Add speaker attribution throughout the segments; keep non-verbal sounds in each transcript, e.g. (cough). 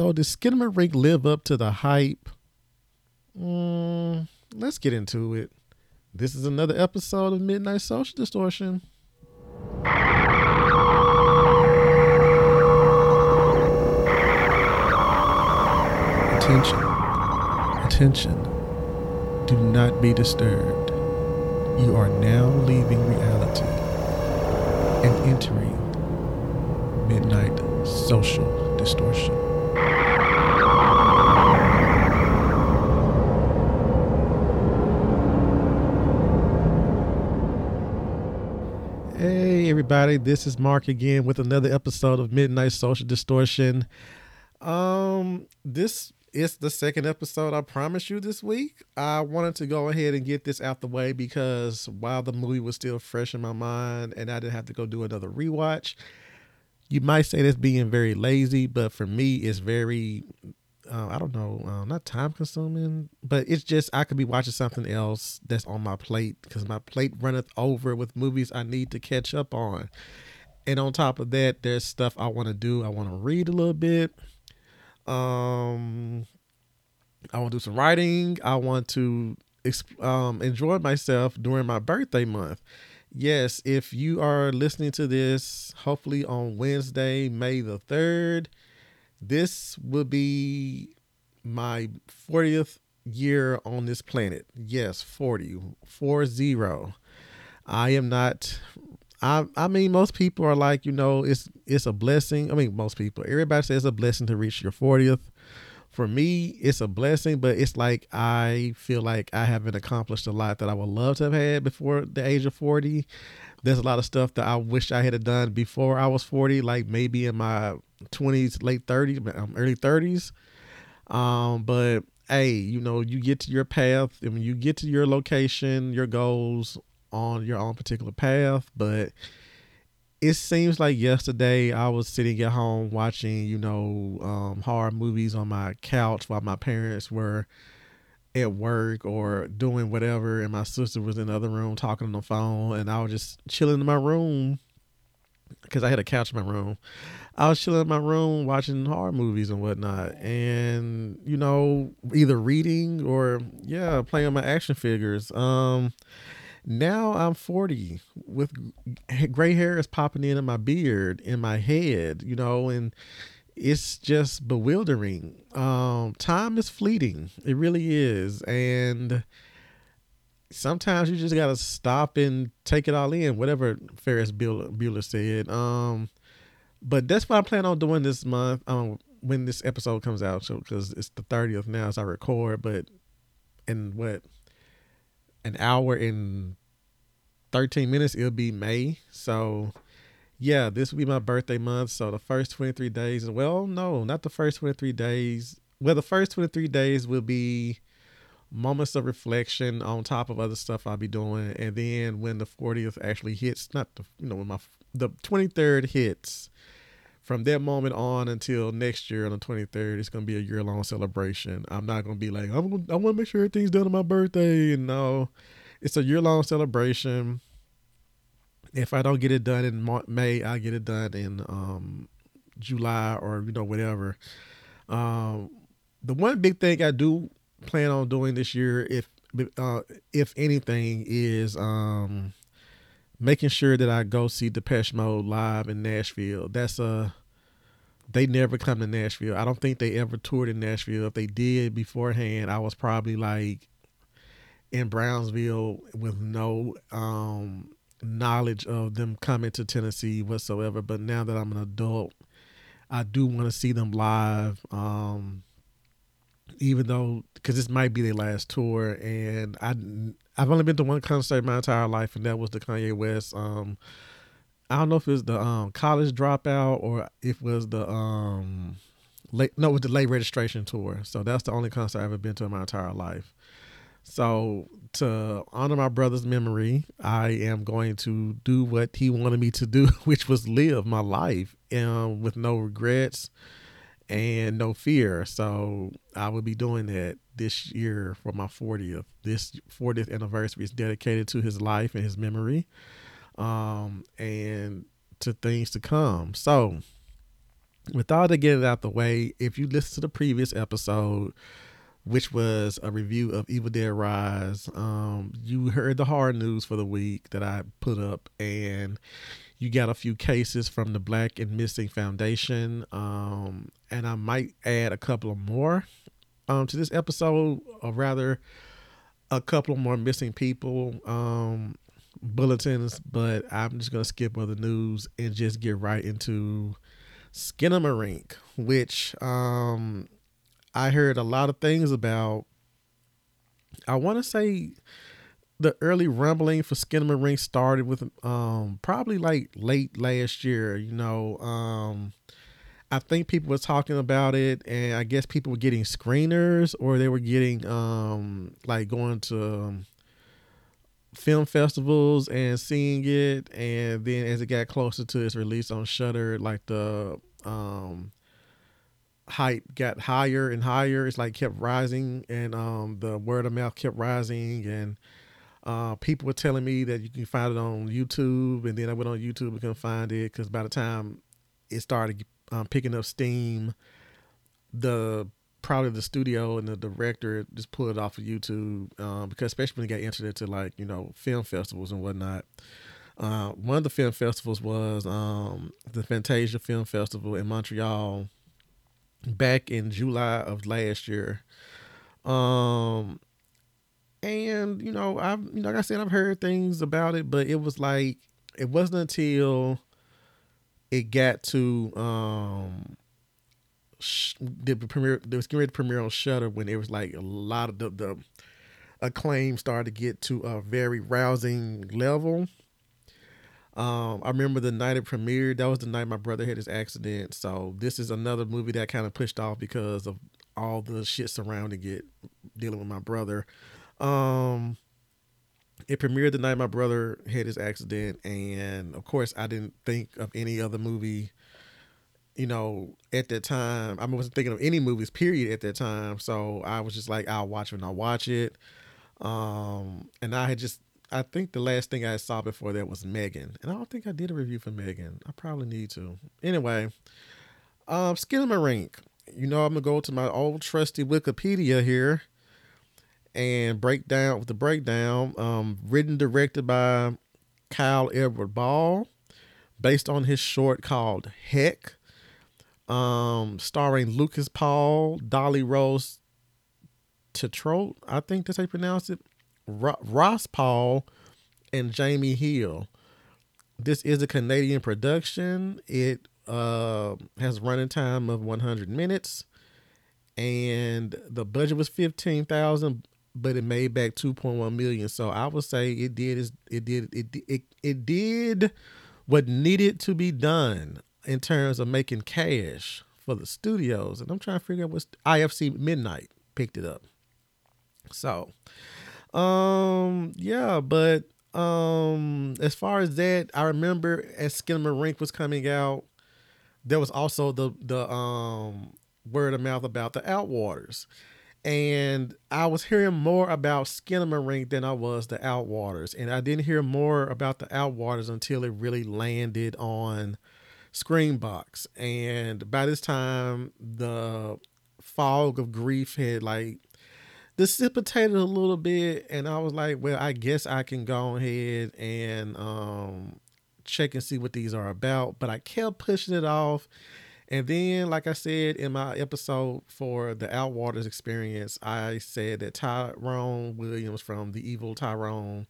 Speaker 1: So did Skinamarink live up to the hype? Mm, let's get into it. This is another episode of Midnight Social Distortion. Attention. Attention. Do not be disturbed. You are now leaving reality and entering Midnight Social Distortion. Everybody, this is Mark again with another episode of Midnight Social Distortion. Um, this is the second episode I promised you this week. I wanted to go ahead and get this out the way because while the movie was still fresh in my mind and I didn't have to go do another rewatch, you might say that's being very lazy, but for me, it's very uh, I don't know, uh, not time consuming, but it's just I could be watching something else that's on my plate because my plate runneth over with movies I need to catch up on. And on top of that, there's stuff I want to do. I want to read a little bit. Um, I want to do some writing. I want to um, enjoy myself during my birthday month. Yes, if you are listening to this, hopefully on Wednesday, May the 3rd, this will be my 40th year on this planet. Yes, 40, 40. I am not I I mean most people are like, you know, it's it's a blessing. I mean most people. Everybody says it's a blessing to reach your 40th. For me, it's a blessing, but it's like I feel like I haven't accomplished a lot that I would love to have had before the age of 40. There's a lot of stuff that I wish I had done before I was 40, like maybe in my 20s, late 30s, um, early 30s. Um, but hey, you know, you get to your path and when you get to your location, your goals on your own particular path. But it seems like yesterday I was sitting at home watching, you know, um, horror movies on my couch while my parents were at work or doing whatever, and my sister was in the other room talking on the phone, and I was just chilling in my room because I had a couch in my room. I was chilling in my room watching horror movies and whatnot, and you know, either reading or yeah, playing my action figures. Um, now I'm 40 with gray hair is popping in my beard, in my head, you know, and it's just bewildering. Um, time is fleeting. It really is, and sometimes you just gotta stop and take it all in. Whatever Ferris Bueller said. Um, but that's what I plan on doing this month. Um, when this episode comes out, so because it's the thirtieth now as I record, but in what an hour and thirteen minutes it'll be May. So yeah, this will be my birthday month. So the first twenty three days. Well, no, not the first twenty three days. Well, the first twenty three days will be moments of reflection on top of other stuff I'll be doing, and then when the 40th actually hits, not the you know when my the 23rd hits, from that moment on until next year on the 23rd, it's gonna be a year long celebration. I'm not gonna be like I'm I want to make sure everything's done on my birthday, no, it's a year long celebration. If I don't get it done in May, I get it done in um, July or you know whatever. Um, the one big thing I do plan on doing this year, if uh, if anything, is um, making sure that I go see Depeche Mode live in Nashville. That's a they never come to Nashville. I don't think they ever toured in Nashville. If they did beforehand, I was probably like in Brownsville with no um, knowledge of them coming to Tennessee whatsoever. But now that I'm an adult, I do want to see them live. Um, even though because this might be their last tour, and I I've only been to one concert in my entire life, and that was the Kanye West. Um, I don't know if it was the um, college dropout or if it was the um late no, it was the late registration tour. So that's the only concert I've ever been to in my entire life. So to honor my brother's memory, I am going to do what he wanted me to do, (laughs) which was live my life um, with no regrets and no fear. So I will be doing that this year for my 40th. This 40th anniversary is dedicated to his life and his memory um, and to things to come. So with all that getting out the way, if you listen to the previous episode, which was a review of Evil Dead Rise, um, you heard the hard news for the week that I put up, and you got a few cases from the Black and Missing Foundation, um, and I might add a couple of more um, to this episode, or rather, a couple more missing people um, bulletins. But I'm just gonna skip other news and just get right into Skinamarink, which um, I heard a lot of things about. I want to say the early rumbling for Skinamarink started with um, probably like late last year. You know, um, I think people were talking about it, and I guess people were getting screeners or they were getting um, like going to um, film festivals and seeing it and then as it got closer to its release on Shudder, like the um hype got higher and higher it's like kept rising and um the word of mouth kept rising and uh people were telling me that you can find it on YouTube and then I went on YouTube and couldn't find it because by the time it started um, picking up steam the probably the studio and the director just pulled it off of YouTube um, because especially when it got entered into like you know film festivals and whatnot. Uh, one of the film festivals was um, the Fantasia Film Festival in Montreal back in July of last year. Um, and you know, I've you know, like I said, I've heard things about it, but it was like it wasn't until it got to um the premiere. there was getting ready to premiere on Shudder when it was like a lot of the, the acclaim started to get to a very rousing level. Um, I remember the night it premiered. That was the night my brother had his accident. So this is another movie that kind of pushed off because of all the shit surrounding it, dealing with my brother. Um, it premiered the night my brother had his accident, and of course, I didn't think of any other movie you know, at that time, I wasn't thinking of any movies, period, at that time. So I was just like, I'll watch when I watch it. Um, and I had just, I think the last thing I saw before that was Megan. And I don't think I did a review for Megan. I probably need to. Anyway, um, Skinamarink. You know, I'm to go to my old trusty Wikipedia here and break down with the breakdown. Um, written, directed by Kyle Edward Ball, based on his short called Heck um, starring Lucas Paul, Dali Rose Tetreault, I think that's how you pronounce it, Ross Paul, and Jaime Hill. This is a Canadian production. It uh, has running time of 100 minutes, and the budget was 15,000, but it made back 2.1 million. So I would say it did it did it it it did what needed to be done in terms of making cash for the studios. And I'm trying to figure out what IFC Midnight picked it up. So, um, yeah, but um, as far as that, I remember as Skinamarink was coming out, there was also the the um word of mouth about the Outwaters. And I was hearing more about Skinamarink than I was the Outwaters. And I didn't hear more about the Outwaters until it really landed on Screambox. And by this time, the fog of grief had like dissipated a little bit. And I was like, well, I guess I can go ahead and um, check and see what these are about. But I kept pushing it off. And then, like I said in my episode for the Outwaters experience, I said that Tyrone Williams from the Evil Tyrone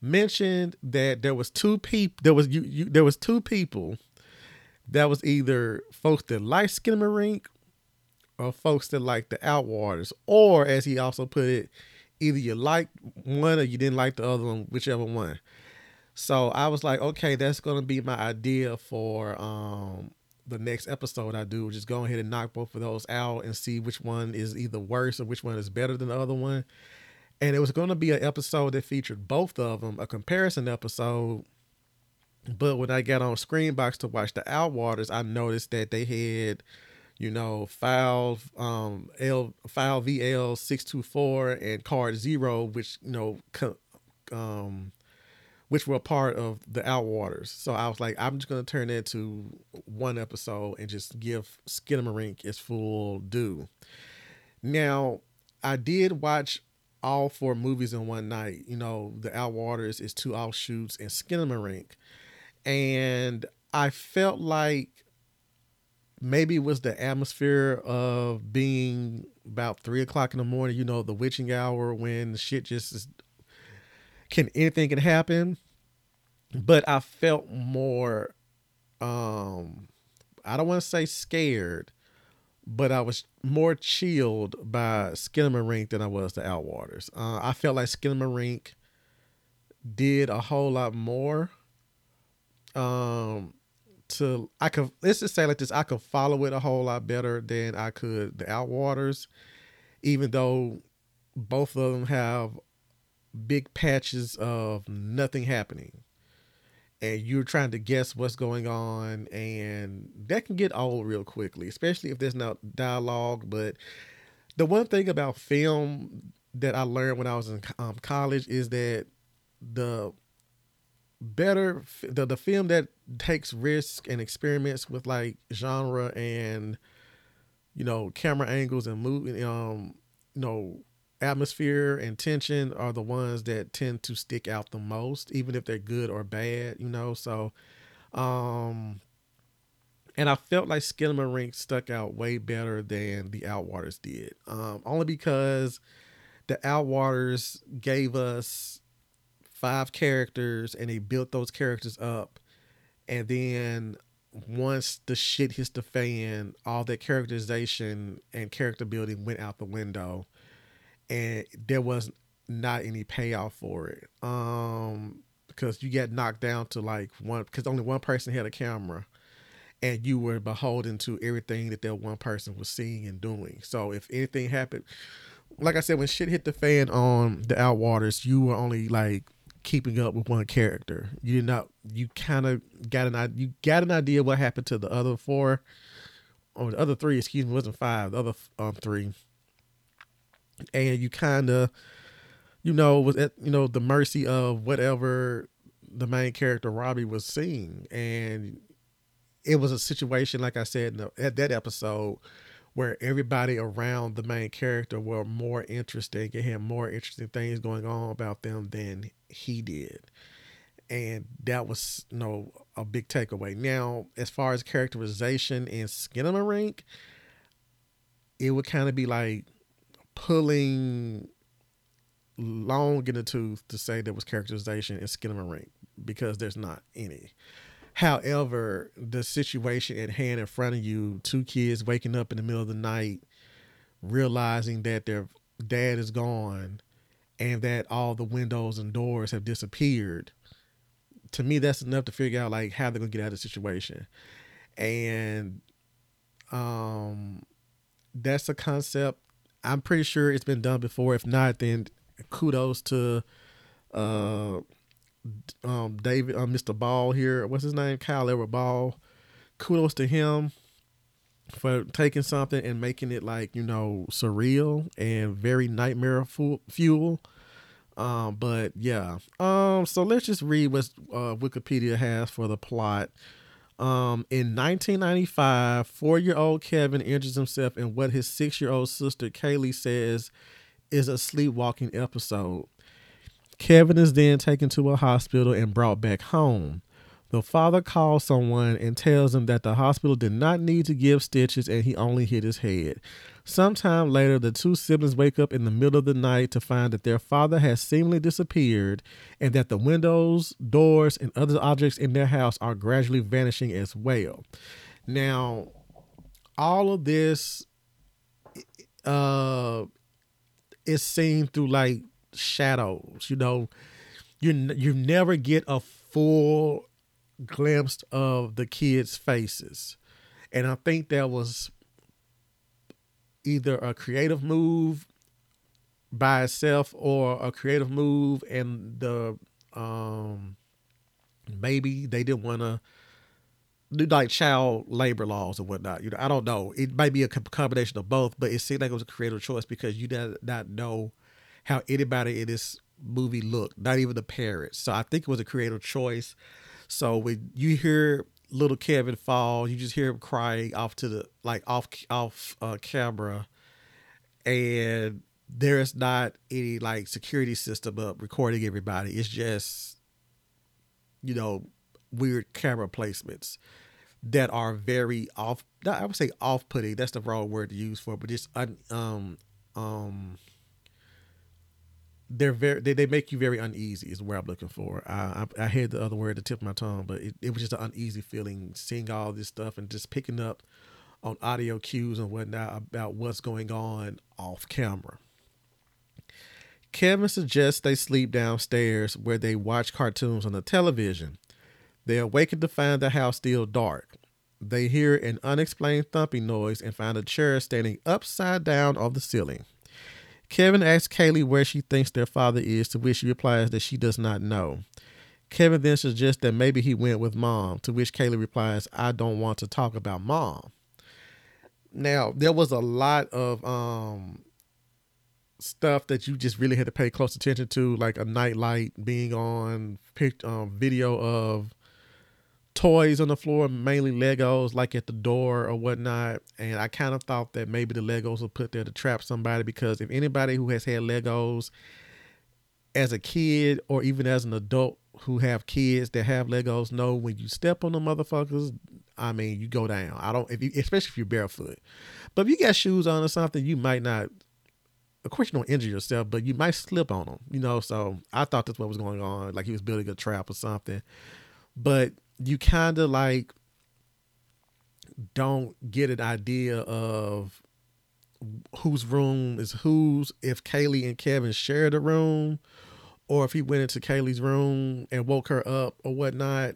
Speaker 1: mentioned that there was two people there was you, you there was two people that was either folks that like Skinamarink or folks that like the Outwaters. Or as he also put it, either you liked one or you didn't like the other one, whichever one. So I was like, okay, that's gonna be my idea for um the next episode I do. Just go ahead and knock both of those out and see which one is either worse or which one is better than the other one. And it was going to be an episode that featured both of them, a comparison episode but when I got on Screambox to watch the Outwaters, I noticed that they had, you know, file um L file VL six two four and card zero, which you know co- um which were part of the Outwaters. So I was like, I'm just gonna turn into one episode and just give Skinamarink its full due. Now, I did watch all four movies in one night. You know, the Outwaters is two offshoots and Skinamarink. And I felt like maybe it was the atmosphere of being about three o'clock in the morning, you know, the witching hour when shit just is, can anything can happen. But I felt more um I don't want to say scared, but I was more chilled by Skinamarink than I was the Outwaters. Uh, I felt like Skinamarink did a whole lot more. Um, to I could let's just say like this, I could follow it a whole lot better than I could the Outwaters, even though both of them have big patches of nothing happening. And you're trying to guess what's going on and that can get old real quickly especially if there's no dialogue. But the one thing about film that i learned when i was in um, college is that the better the, the film that takes risk and experiments with like genre and you know camera angles and movie um you know atmosphere and tension are the ones that tend to stick out the most, even if they're good or bad, you know. So, um, and I felt like Skinamarink stuck out way better than the Outwaters did, um, only because the Outwaters gave us five characters and they built those characters up, and then once the shit hits the fan, all that characterization and character building went out the window and there was not any payoff for it. Um, because you get knocked down to like one because only one person had a camera and you were beholden to everything that that one person was seeing and doing. So if anything happened, like I said, when shit hit the fan on the Outwaters, you were only like keeping up with one character. You did not. You kind of got an you got an idea what happened to the other four, or the other three. Excuse me, wasn't five. The other um, three and you kind of you know was at you know the mercy of whatever the main character Robbie was seeing. And it was a situation like I said the, at that episode where everybody around the main character were more interesting and had more interesting things going on about them than he did. And that was you know a big takeaway. Now as far as characterization and Skinamarink it would kind of be like pulling long in the tooth to say there was characterization in Skinamarink because there's not any. However, the situation at hand in front of you, two kids waking up in the middle of the night, realizing that their dad is gone and that all the windows and doors have disappeared. To me, that's enough to figure out like how they're gonna get out of the situation. And um that's a concept I'm pretty sure it's been done before. If not, then kudos to uh um David uh, Mr. Ball here. What's his name? Kyle Edward Ball. Kudos to him for taking something and making it like, you know, surreal and very nightmare fuel. Um, but yeah. Um, so let's just read what uh, Wikipedia has for the plot. Um, in 1995, four year old Kevin injures himself in what his six year old sister Kaylee says is a sleepwalking episode. Kevin is then taken to a hospital and brought back home. The father calls someone and tells him that the hospital did not need to give stitches and he only hit his head. Sometime later, the two siblings wake up in the middle of the night to find that their father has seemingly disappeared and that the windows, doors, and other objects in their house are gradually vanishing as well. Now, all of this uh, is seen through like shadows. You know, you you never get a full glimpse of the kids' faces, and I think that was either a creative move by itself or a creative move and the um maybe they didn't want to do like child labor laws or whatnot. You know, I don't know. It might be a combination of both, but it seemed like it was a creative choice because you did not know how anybody in this movie looked, not even the parents. So I think it was a creative choice. So when you hear little Kevin fall, you just hear him crying off to the like off off uh, camera, and there is not any like security system up recording everybody. It's just you know weird camera placements that are very off. I would say off putting. That's the wrong word to use for, it, but just un, um um they're very they, they make you very uneasy is where i'm looking for. I i, I had the other word to tip of my tongue but it, it was just an uneasy feeling seeing all this stuff and just picking up on audio cues and whatnot about what's going on off camera. Kevin suggests they sleep downstairs where they watch cartoons on the television. They awaken to find the house still dark. They hear an unexplained thumping noise and find a chair standing upside down on the ceiling Kevin asks Kaylee where she thinks their father is, to which she replies that she does not know. Kevin then suggests that maybe he went with mom, to which Kaylee replies, I don't want to talk about mom. Now, there was a lot of um, stuff that you just really had to pay close attention to, like a nightlight being on, picked um, video of toys on the floor, mainly Legos, like at the door or whatnot. And I kind of thought that maybe the Legos were put there to trap somebody because if anybody who has had Legos as a kid or even as an adult who have kids that have Legos know when you step on the motherfuckers, I mean, you go down. I don't, if you, especially if you're barefoot. But if you got shoes on or something, you might not. Of course, you don't injure yourself, but you might slip on them, you know. So I thought that's what was going on, like he was building a trap or something. But you kind of like don't get an idea of whose room is whose if Kaylee and Kevin shared a room or if he went into Kaylee's room and woke her up or whatnot.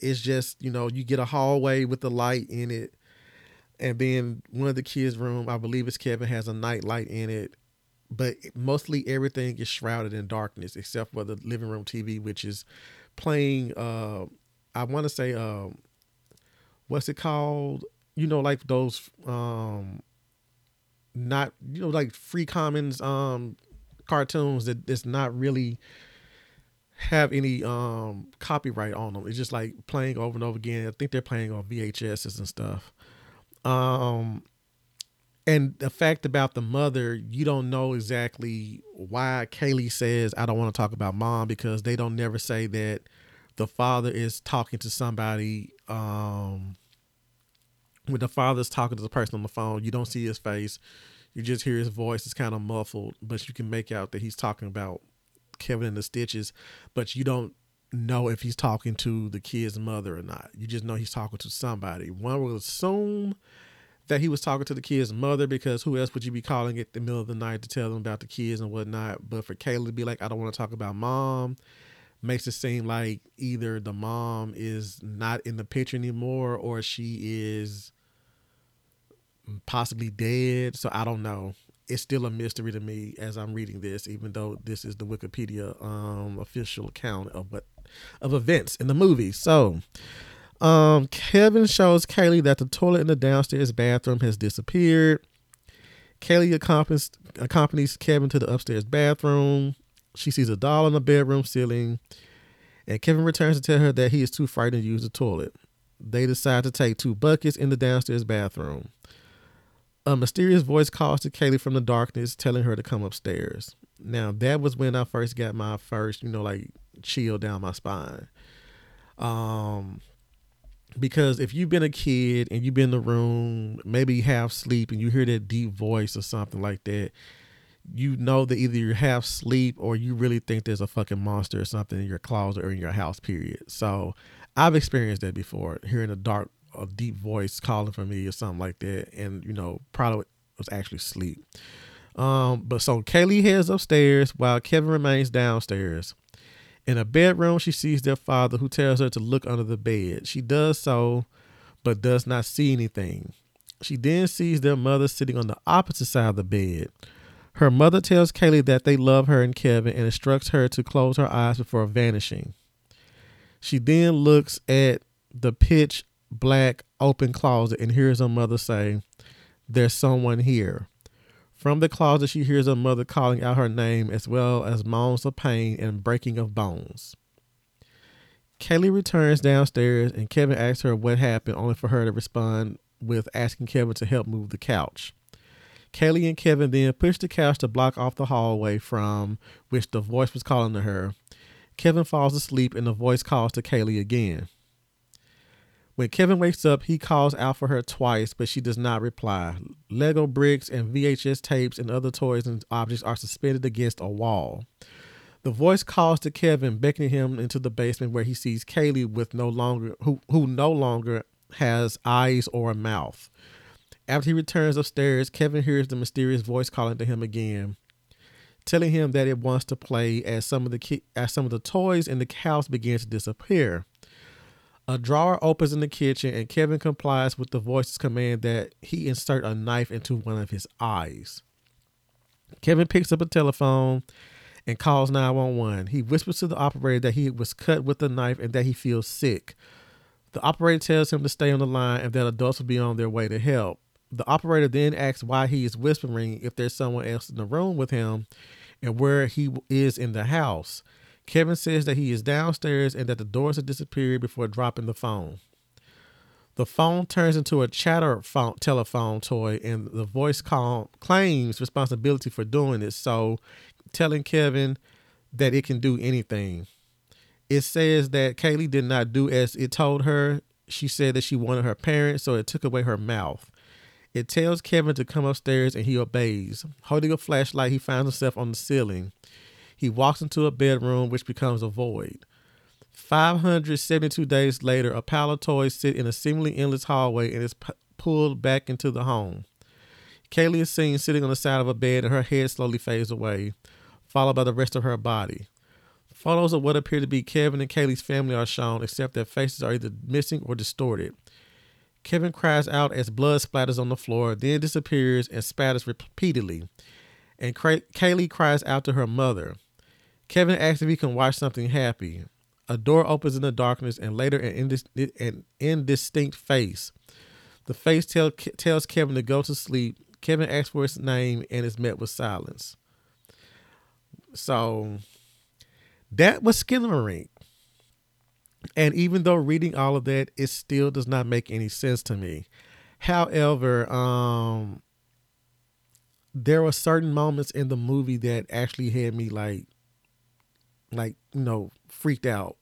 Speaker 1: It's just, you know, you get a hallway with the light in it. And then one of the kids' room, I believe it's Kevin, has a night light in it. But mostly everything is shrouded in darkness except for the living room TV, which is playing uh I want to say, um, what's it called? You know, like those, um, not you know, like free commons, um, cartoons that it's not really have any um copyright on them. It's just like playing over and over again. I think they're playing on VHSs and stuff. Um and the fact about the mother, you don't know exactly why Kaylee says I don't want to talk about mom because they don't never say that the father is talking to somebody um when the father's talking to the person on the phone you don't see his face. You just hear his voice. It's kind of muffled but you can make out that he's talking about kevin in the stitches but you don't know if he's talking to the kid's mother or not. You just know he's talking to somebody. One will assume that he was talking to the kid's mother because who else would you be calling at the middle of the night to tell them about the kids and whatnot? But for kayla to be like i don't want to talk about mom makes it seem like either the mom is not in the picture anymore or she is possibly dead. So I don't know. It's still a mystery to me as I'm reading this, even though this is the Wikipedia um, official account of what of events in the movie. So um, Kevin shows Kaylee that the toilet in the downstairs bathroom has disappeared. Kaylee accompanies, accompanies Kevin to the upstairs bathroom. She sees a doll on the bedroom ceiling, and Kevin returns to tell her that he is too frightened to use the toilet. They decide to take two buckets in the downstairs bathroom. A mysterious voice calls to Kaylee from the darkness, telling her to come upstairs. Now, that was when I first got my first, you know, like chill down my spine. Um, because if you've been a kid and you've been in the room, maybe half sleep, and you hear that deep voice or something like that, you know that either you're half sleep or you really think there's a fucking monster or something in your closet or in your house, period. So I've experienced that before, hearing a dark, a deep voice calling for me or something like that. And, you know, probably was actually sleep. Um, but so Kaylee heads upstairs while Kevin remains downstairs. In a bedroom, she sees their father who tells her to look under the bed. She does so, but does not see anything. She then sees their mother sitting on the opposite side of the bed. Her mother tells Kaylee that they love her and Kevin and instructs her to close her eyes before vanishing. She then looks at the pitch black open closet and hears her mother say, There's someone here. From the closet, she hears her mother calling out her name as well as moans of pain and breaking of bones. Kaylee returns downstairs and Kevin asks her what happened, only for her to respond with asking Kevin to help move the couch. Kaylee and Kevin then push the couch to block off the hallway from which the voice was calling to her. Kevin falls asleep and the voice calls to Kaylee again. When Kevin wakes up, he calls out for her twice, but she does not reply. Lego bricks and VHS tapes and other toys and objects are suspended against a wall. The voice calls to Kevin, beckoning him into the basement where he sees Kaylee with no longer who who no longer has eyes or a mouth. After he returns upstairs, Kevin hears the mysterious voice calling to him again, telling him that it wants to play as some of the ki- as some of the toys in the house begin to disappear. A drawer opens in the kitchen and Kevin complies with the voice's command that he insert a knife into one of his eyes. Kevin picks up a telephone and calls 911. He whispers to the operator that he was cut with a knife and that he feels sick. The operator tells him to stay on the line and that adults will be on their way to help. The operator then asks why he is whispering if there's someone else in the room with him and where he is in the house. Kevin says that he is downstairs and that the doors have disappeared before dropping the phone. The phone turns into a chatter phone, telephone toy, and the voice call, claims responsibility for doing it. So telling Kevin that it can do anything. It says that Kaylee did not do as it told her. She said that she wanted her parents, so it took away her mouth. It tells Kevin to come upstairs and he obeys. Holding a flashlight, he finds himself on the ceiling. He walks into a bedroom, which becomes a void. 572 days later, a pile of toys sit in a seemingly endless hallway and is p- pulled back into the home. Kaylee is seen sitting on the side of a bed and her head slowly fades away followed by the rest of her body. Photos of what appear to be Kevin and Kaylee's family are shown, except their faces are either missing or distorted. Kevin cries out as blood splatters on the floor, then disappears and spatters repeatedly. And Kaylee cries out to her mother. Kevin asks if he can watch something happy. A door opens in the darkness, and later an, indis- an indistinct face. The face tell, tells Kevin to go to sleep. Kevin asks for his name and is met with silence. So that was Skinamarink. And even though reading all of that, it still does not make any sense to me. However, um, there were certain moments in the movie that actually had me like, like you know, freaked out.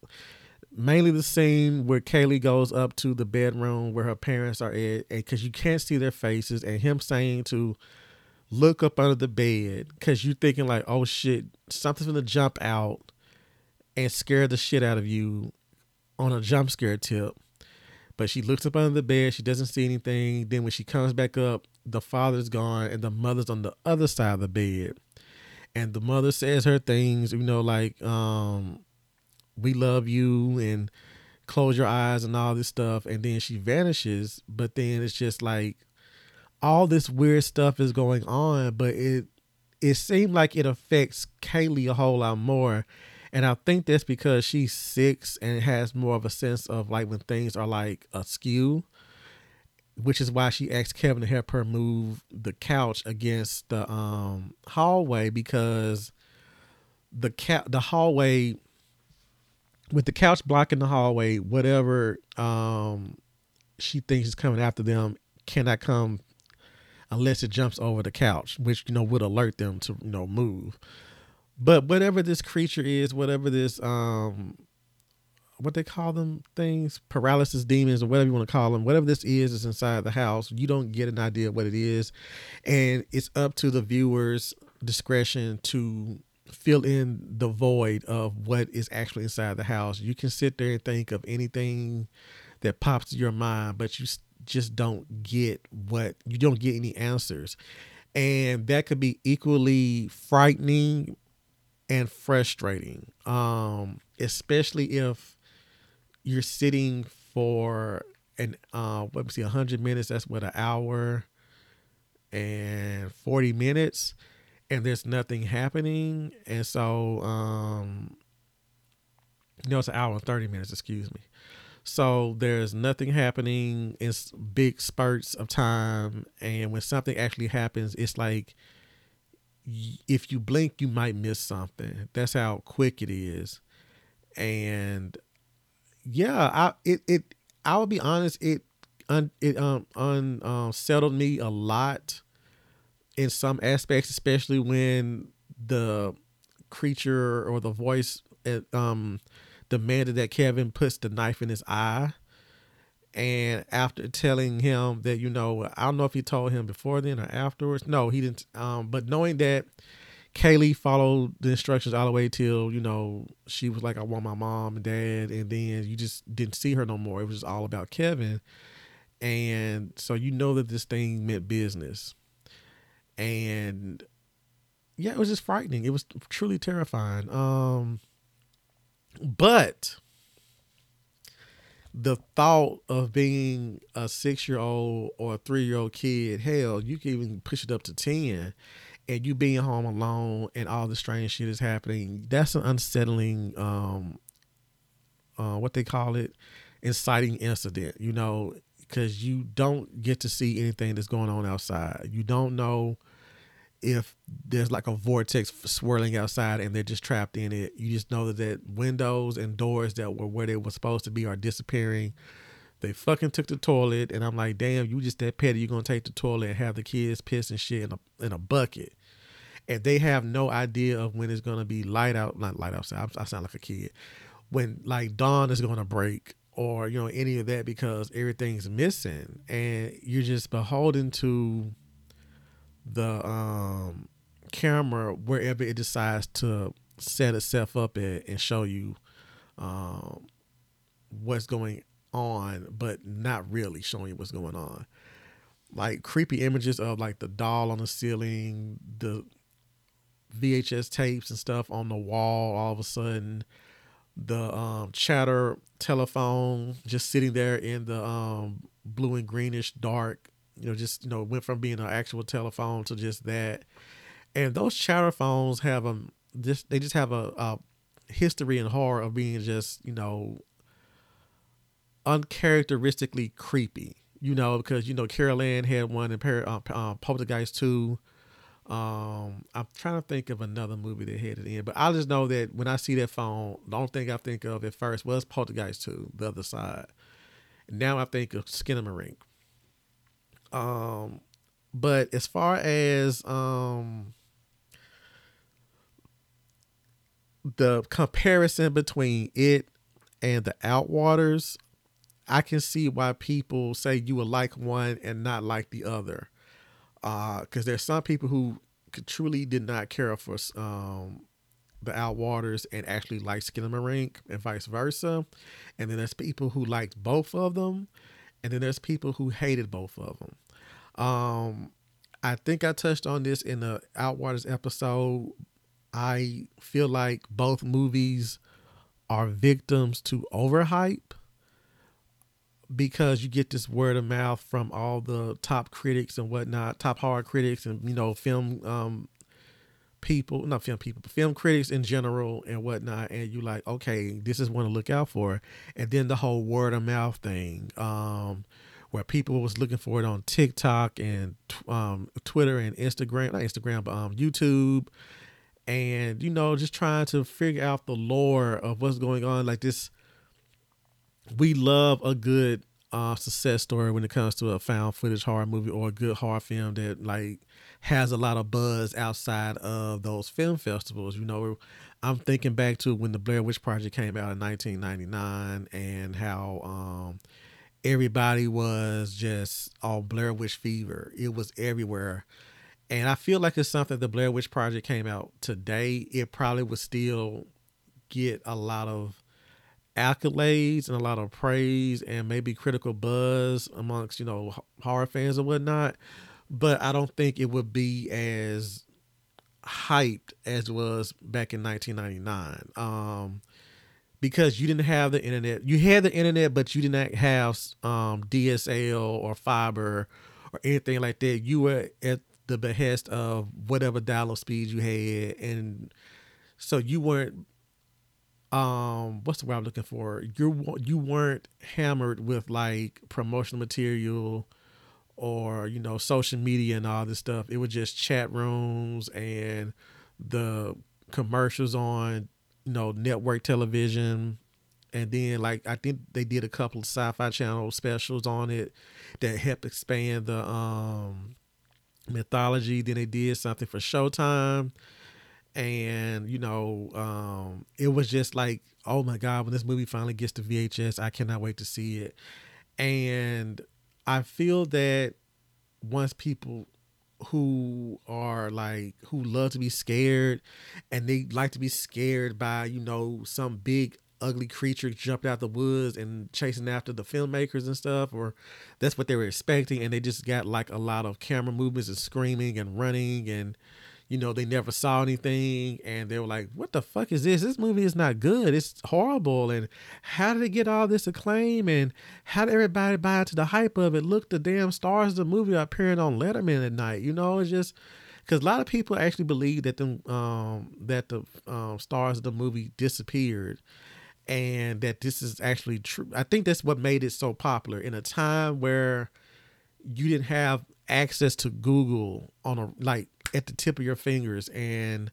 Speaker 1: Mainly the scene where Kaylee goes up to the bedroom where her parents are at, because you can't see their faces, and him saying to look up under the bed because you're thinking like, oh shit, something's gonna jump out and scare the shit out of you on a jump scare tip. But she looks up under the bed, she doesn't see anything. Then when she comes back up, the father's gone and the mother's on the other side of the bed. And the mother says her things, you know, like, um, we love you and close your eyes and all this stuff. And then she vanishes. But then it's just like all this weird stuff is going on, but it it seemed like it affects Kaylee a whole lot more. And I think that's because she's six and has more of a sense of like when things are like askew, which is why she asked Kevin to help her move the couch against the um, hallway because the cat the hallway with the couch blocking the hallway, whatever um, she thinks is coming after them cannot come unless it jumps over the couch, which you know would alert them to you know move. But whatever this creature is, whatever this um what they call them things, paralysis demons or whatever you want to call them, whatever this is is inside the house, you don't get an idea of what it is. And it's up to the viewer's discretion to fill in the void of what is actually inside the house. You can sit there and think of anything that pops to your mind, but you just don't get what you don't get any answers. And that could be equally frightening and frustrating. Um, especially if you're sitting for an uh let me see, hundred minutes, that's what an hour and 40 minutes and there's nothing happening. And so um no, it's an hour and 30 minutes, excuse me. So there's nothing happening in big spurts of time, and when something actually happens, it's like if you blink, you might miss something. That's how quick it is. And yeah, I it it I will be honest, it un, it um unsettled um, me a lot in some aspects, especially when the creature or the voice um demanded that Kevin puts the knife in his eye. And after telling him that, you know, I don't know if he told him before then or afterwards. No, he didn't. Um, but knowing that Kaylee followed the instructions all the way till, you know, she was like, I want my mom and dad. And then you just didn't see her no more. It was all about Kevin. And so you know that this thing meant business. And yeah, it was just frightening. It was truly terrifying. Um, but the thought of being a six year old or a three year old kid, hell, you can even push it up to 10, and you being home alone and all the strange shit is happening, that's an unsettling, um, uh, what they call it, inciting incident, you know, because you don't get to see anything that's going on outside. You don't know if there's like a vortex swirling outside and they're just trapped in it. You just know that, that windows and doors that were where they were supposed to be are disappearing. They fucking took the toilet, and I'm like, damn, you just that petty. You're gonna take the toilet and have the kids piss and shit in a in a bucket, and they have no idea of when it's gonna be light out. Not light outside. I sound like a kid. When like dawn is gonna break, or you know any of that, because everything's missing, and you're just beholden to the um, camera wherever it decides to set itself up at and show you um, what's going on, but not really showing you what's going on. Like creepy images of like the doll on the ceiling, the VHS tapes and stuff on the wall. All of a sudden, the um, chatter telephone just sitting there in the um, blue and greenish dark you know, just you know, went from being an actual telephone to just that. And those chatter phones have a just they just have a, a history and horror of being just you know uncharacteristically creepy. You know, because you know Carol Anne had one in Par- uh, uh, Poltergeist two. Um, I'm trying to think of another movie that had it in, but I just know that when I see that phone, the only thing I think of at first was Poltergeist two, the other side. Now I think of Skinamarink. Um, but as far as um the comparison between it and the Outwaters, I can see why people say you would like one and not like the other. Uh, because there's some people who truly did not care for um the Outwaters and actually like Skinamarink and vice versa. And then there's people who liked both of them and then there's people who hated both of them. Um, I think I touched on this in the Outwaters episode. I feel like both movies are victims to overhype because you get this word of mouth from all the top critics and whatnot, top horror critics and you know film um, people, not film people, but film critics in general and whatnot. And you like, okay, this is one to look out for. And then the whole word of mouth thing, um, where people was looking for it on TikTok and um, Twitter and Instagram, not Instagram, but um, YouTube. And, you know, just trying to figure out the lore of what's going on. Like this, we love a good uh, success story when it comes to a found footage horror movie or a good horror film that like has a lot of buzz outside of those film festivals. You know, I'm thinking back to when the Blair Witch Project came out in 1999 and how um, everybody was just all Blair Witch fever. It was everywhere. And I feel like it's something the Blair Witch Project came out today, it probably would still get a lot of accolades and a lot of praise and maybe critical buzz amongst you know horror fans and whatnot but i don't think it would be as hyped as it was back in 1999 um because you didn't have the internet. You had the internet but you did not have um dsl or fiber or anything like that. You were at the behest of whatever dial-up speed you had and so you weren't um what's the word I'm looking for? You you weren't hammered with like promotional material or you know social media and all this stuff. It was just chat rooms and the commercials on you know network television and then like I think they did a couple of sci-fi channel specials on it that helped expand the um mythology. Then they did something for Showtime. And you know, um, it was just like, oh my god, when this movie finally gets to VHS, I cannot wait to see it. And I feel that once people who are like who love to be scared and they like to be scared by you know some big ugly creature jumped out the woods and chasing after the filmmakers and stuff, or that's what they were expecting, and they just got like a lot of camera movements and screaming and running, and you know they never saw anything, and they were like, "What the fuck is this? This movie is not good. It's horrible." And how did it get all this acclaim? And how did everybody buy into the hype of it? Look, the damn stars of the movie are appearing on Letterman at night. You know, it's just because a lot of people actually believe that the um that the um, stars of the movie disappeared and that this is actually true. I think that's what made it so popular in a time where you didn't have access to Google on a like at the tip of your fingers and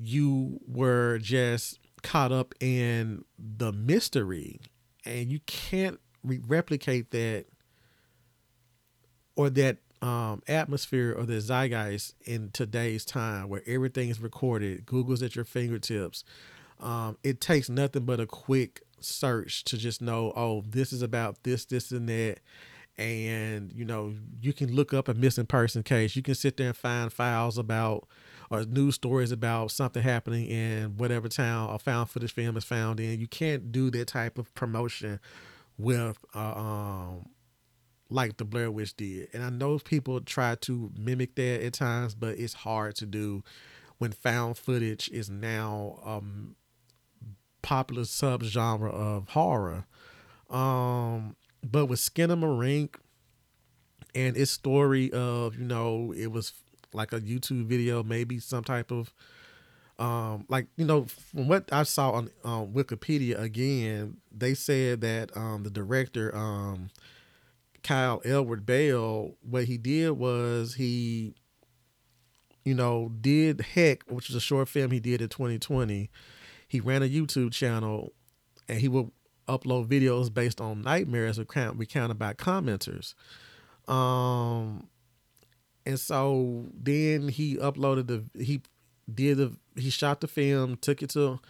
Speaker 1: you were just caught up in the mystery and you can't re- replicate that or that um, atmosphere or the zeitgeist in today's time where everything is recorded google's at your fingertips um, it takes nothing but a quick search to just know, oh, this is about this, this, and that. And you know, you can look up a missing person case. You can sit there and find files about or news stories about something happening in whatever town a found footage film is found in. You can't do that type of promotion with uh, um like the Blair Witch did. And I know people try to mimic that at times, but it's hard to do when found footage is now um popular subgenre of horror. Um, but with Skin of a Skinamarink and its story of, you know, it was like a YouTube video, maybe some type of um, like you know, from what I saw on um, Wikipedia again, they said that um, the director um, Kyle Edward Ball, what he did was he, you know, did Heck, which was a short film he did in 2020, he ran a YouTube channel and he would upload videos based on nightmares recounted by commenters. Um, and so then he uploaded the he did the he shot the film, took it to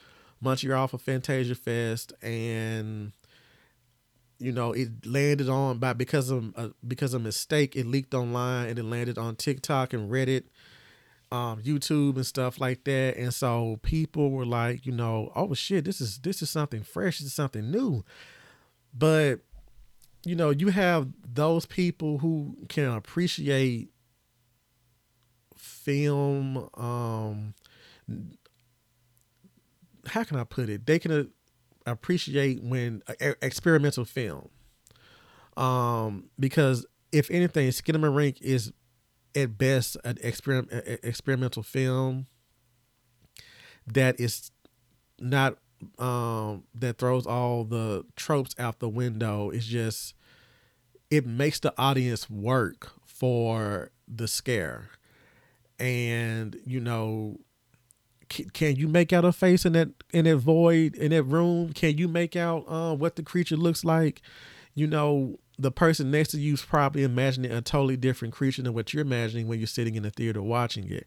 Speaker 1: Montreal for Fantasia Fest, and you know it landed on by because of uh, because of mistake it leaked online and it landed on TikTok and Reddit um, YouTube and stuff like that. And so people were like, you know, oh shit, this is this is something fresh, this is something new. But you know, you have those people who can appreciate film um how can I put it? They can appreciate when uh, experimental film. Um because if anything, Skinamarink is at best an experiment experimental film that is not um that throws all the tropes out the window. It's just it makes the audience work for the scare. And you know can, you make out a face in that in that void in that room? Can you make out uh, what the creature looks like? You know the person next to you is probably imagining a totally different creature than what you're imagining when you're sitting in the theater watching it.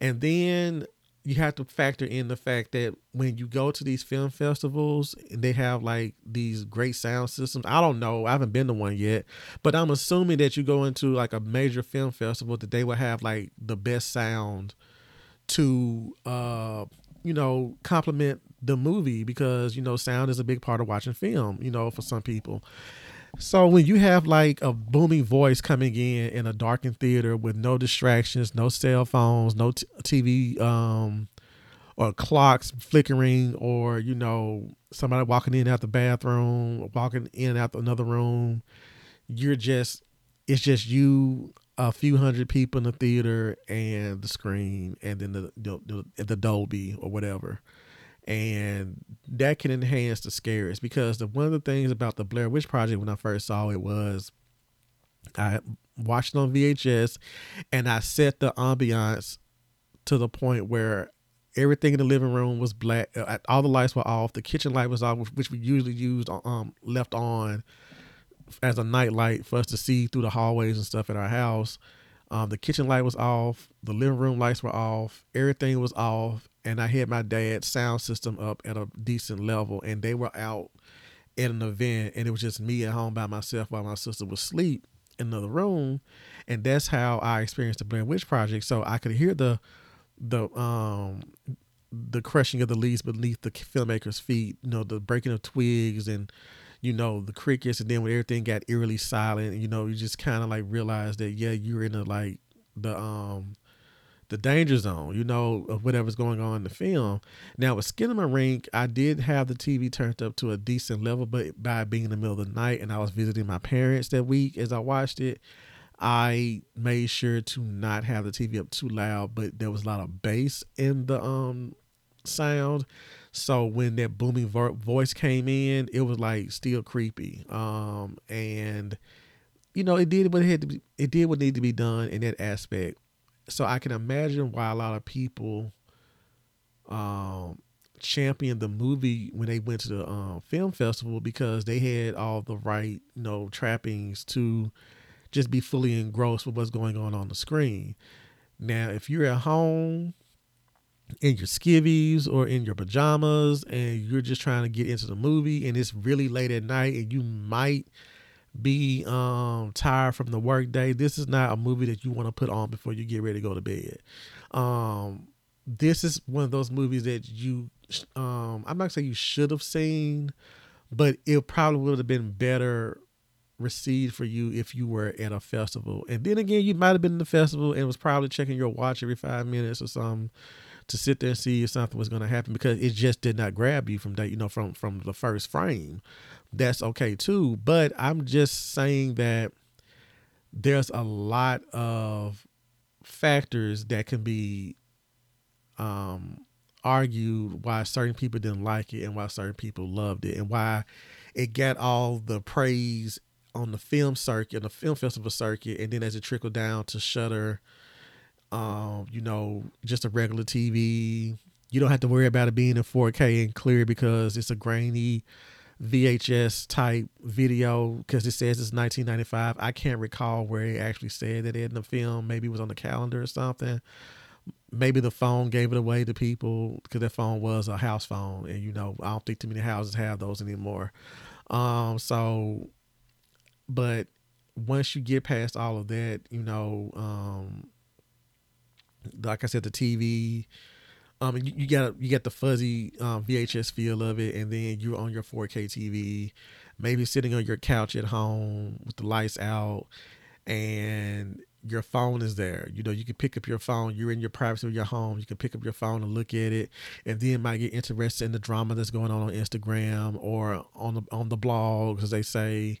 Speaker 1: And then you have to factor in the fact that when you go to these film festivals and they have like these great sound systems. I don't know. I haven't been to one yet. But i'm assuming that you go into like a major film festival that they will have like the best sound to uh you know complement the movie because you know sound is a big part of watching film you know for some people so when you have like a booming voice coming in in a darkened theater with no distractions, no cell phones, no t- TV um, or clocks flickering, or you know somebody walking in out the bathroom, walking in out another room, you're just it's just you, a few hundred people in the theater, and the screen, and then the the, the, the Dolby or whatever and that can enhance the scares because the one of the things about the Blair Witch Project when I first saw it was I watched it on VHS, and I set the ambiance to the point where everything in the living room was black. Uh, all the lights were off. The kitchen light was off, which we usually used um left on as a night light for us to see through the hallways and stuff at our house. Um, the kitchen light was off. The living room lights were off. Everything was off, and I had my dad's sound system up at a decent level, and they were out at an event, and it was just me at home by myself while my sister was asleep in another room, and that's how I experienced the Blair Witch Project. So I could hear the the um the crushing of the leaves beneath the filmmaker's feet, you know, the breaking of twigs and you know the crickets, and then when everything got eerily silent, you know, you just kind of like realized that yeah, you're in the like the um the danger zone, you know, of whatever's going on in the film. Now with Skinamarink, I did have the TV turned up to a decent level, but by being in the middle of the night and I was visiting my parents that week as I watched it, I made sure to not have the TV up too loud, but there was a lot of bass in the um sound. So when that booming vo- voice came in, it was like still creepy. Um and you know, it did what it had to be it did what needed to be done in that aspect. So I can imagine why a lot of people um championed the movie when they went to the um, film festival because they had all the right, you know, trappings to just be fully engrossed with what's going on on the screen. Now, if you're at home in your skivvies or in your pajamas and you're just trying to get into the movie and it's really late at night and you might be um tired from the workday, this is not a movie that you want to put on before you get ready to go to bed. Um this is one of those movies that you um I'm not saying you should have seen, but it probably would have been better received for you if you were at a festival. And then again, you might have been in the festival and was probably checking your watch every five minutes or something to sit there and see if something was going to happen because it just did not grab you from that, you know, from from the first frame. That's okay too. But I'm just saying that there's a lot of factors that can be um argued why certain people didn't like it and why certain people loved it and why it got all the praise on the film circuit, the film festival circuit, and then as it trickled down to Shudder, um, you know, just a regular TV. You don't have to worry about it being in 4K and clear because it's a grainy VHS type video because it says it's 1995. I can't recall where it actually said that in the film. Maybe it was on the calendar or something. Maybe the phone gave it away to people because that phone was a house phone, and you know I don't think too many houses have those anymore. Um, so but once you get past all of that, you know, um, like I said, the TV, um, you, you got you got the fuzzy um, VHS feel of it, and then you're on your 4K TV, maybe sitting on your couch at home with the lights out, and your phone is there. You know, you can pick up your phone. You're in your privacy of your home. You can pick up your phone and look at it, and then might get interested in the drama that's going on on Instagram or on the on the blogs, as they say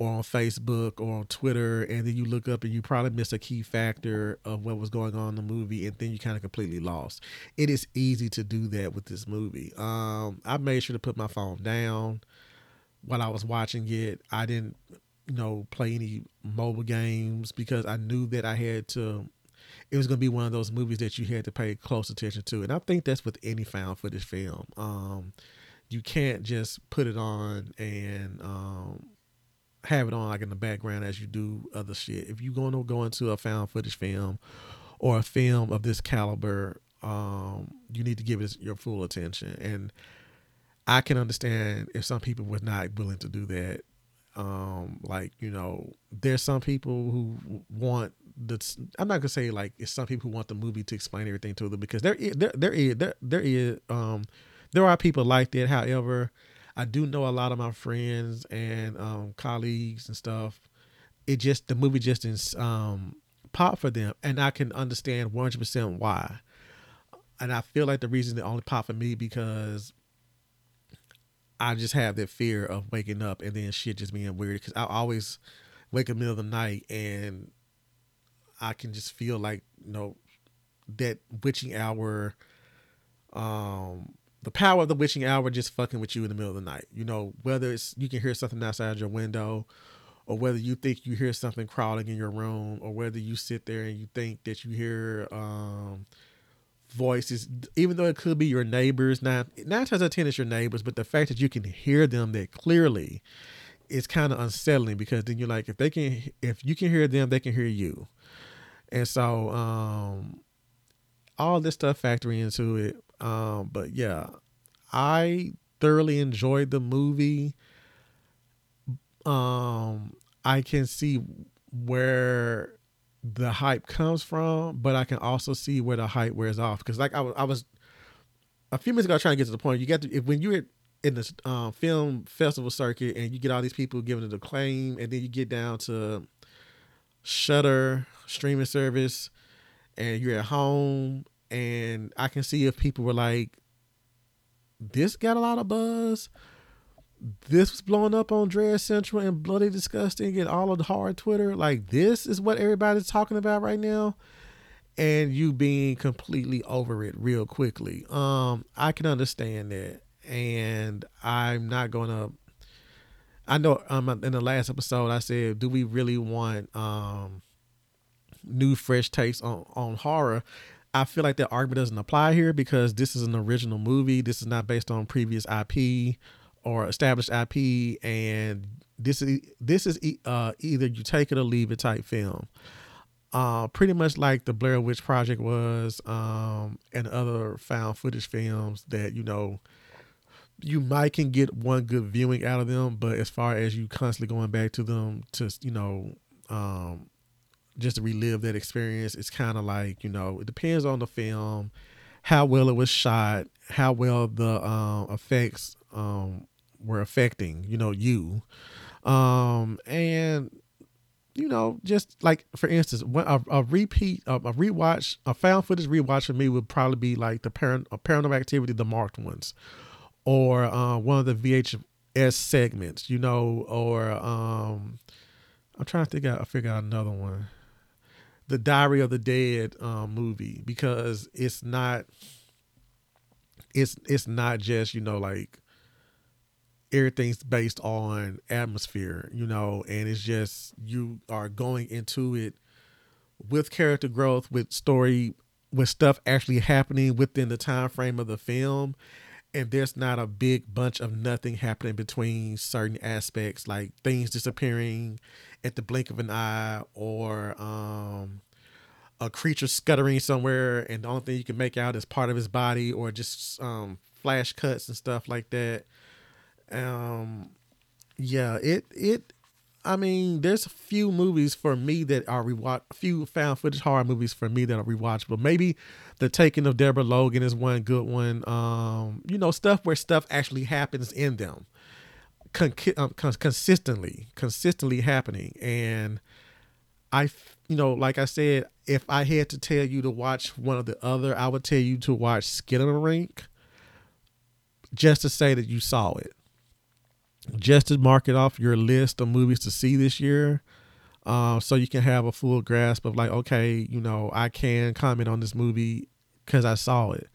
Speaker 1: or on Facebook or on Twitter, and then you look up and you probably miss a key factor of what was going on in the movie, and then you kind of completely lost. It is easy to do that with this movie. Um, I made sure to put my phone down while I was watching it. I didn't, you know, play any mobile games because I knew that I had to. It was going to be one of those movies that you had to pay close attention to, and I think that's with any found footage film. Um, you can't just put it on and um, have it on like in the background as you do other shit. If you're going to go into a found footage film or a film of this caliber, um, you need to give it your full attention. And I can understand if some people were not willing to do that. Um, like you know, there's some people who want the. I'm not gonna say like it's some people who want the movie to explain everything to them because there is there there is there there is um there are people like that. However, I do know a lot of my friends and um, colleagues and stuff. It just the movie just didn't um, pop for them, and I can understand one hundred percent why. And I feel like the reason it only pop for me because I just have that fear of waking up and then shit just being weird because I always wake up middle of the night and I can just feel like you know that witching hour um the power of the witching hour just fucking with you in the middle of the night. You know, whether it's you can hear something outside your window or whether you think you hear something crawling in your room, or whether you sit there and you think that you hear um, voices, even though it could be your neighbors. Not nine times out of ten it's your neighbors, but the fact that you can hear them that clearly is kind of unsettling because then you're like, if they can, if you can hear them, they can hear you, and so um, all this stuff factoring into it. Um, but yeah, I thoroughly enjoyed the movie. Um, I can see where the hype comes from, but I can also see where the hype wears off. Because like I was, I was a few minutes ago trying to get to the point. You get to if when you're in the um, film festival circuit and you get all these people giving it acclaim, and then you get down to Shudder streaming service, and you're at home, and I can see if people were like, "This got a lot of buzz." this was blowing up on Dread Central and Bloody Disgusting and all of the hard Twitter. Like this is what everybody's talking about right now. And you being completely over it real quickly. Um, I can understand that. And I'm not gonna I know um in the last episode I said, do we really want um new fresh takes on, on horror? I feel like that argument doesn't apply here because this is an original movie. This is not based on previous IP or established IP, and this is this is uh, either you take it or leave it type film. Uh, pretty much like the Blair Witch Project was, um, and other found footage films that you know you might can get one good viewing out of them, but as far as you constantly going back to them to you know um, just to relive that experience, it's kind of like you know it depends on the film, how well it was shot, how well the um, effects um, were affecting, you know, you. Um, and you know, just like for instance, a, a repeat, a, a, rewatch, a found footage rewatch for me would probably be like the parent, Paranormal Activity, the marked ones, or uh, one of the VHS segments, you know, or um, I'm trying to think out, figure out another one, the Diary of the Dead um, movie, because it's not, it's it's not just you know like everything's based on atmosphere, you know, and it's just you are going into it with character growth, with story, with stuff actually happening within the time frame of the film. And there's not a big bunch of nothing happening between certain aspects, like things disappearing at the blink of an eye, or um, a creature scuttering somewhere, and the only thing you can make out is part of his body, or just um, flash cuts and stuff like that um, yeah, it it. I mean, there's a few movies for me that are rewatch. A few found footage horror movies for me that are rewatchable. Maybe the Taking of Deborah Logan is one good one. Um, you know, stuff where stuff actually happens in them, con- um, consistently, consistently happening. And I, you know, like I said, if I had to tell you to watch one or the other, I would tell you to watch Skinamarink, just to say that you saw it just to mark it off your list of movies to see this year. Uh, so you can have a full grasp of like, okay, you know, I can comment on this movie because I saw it.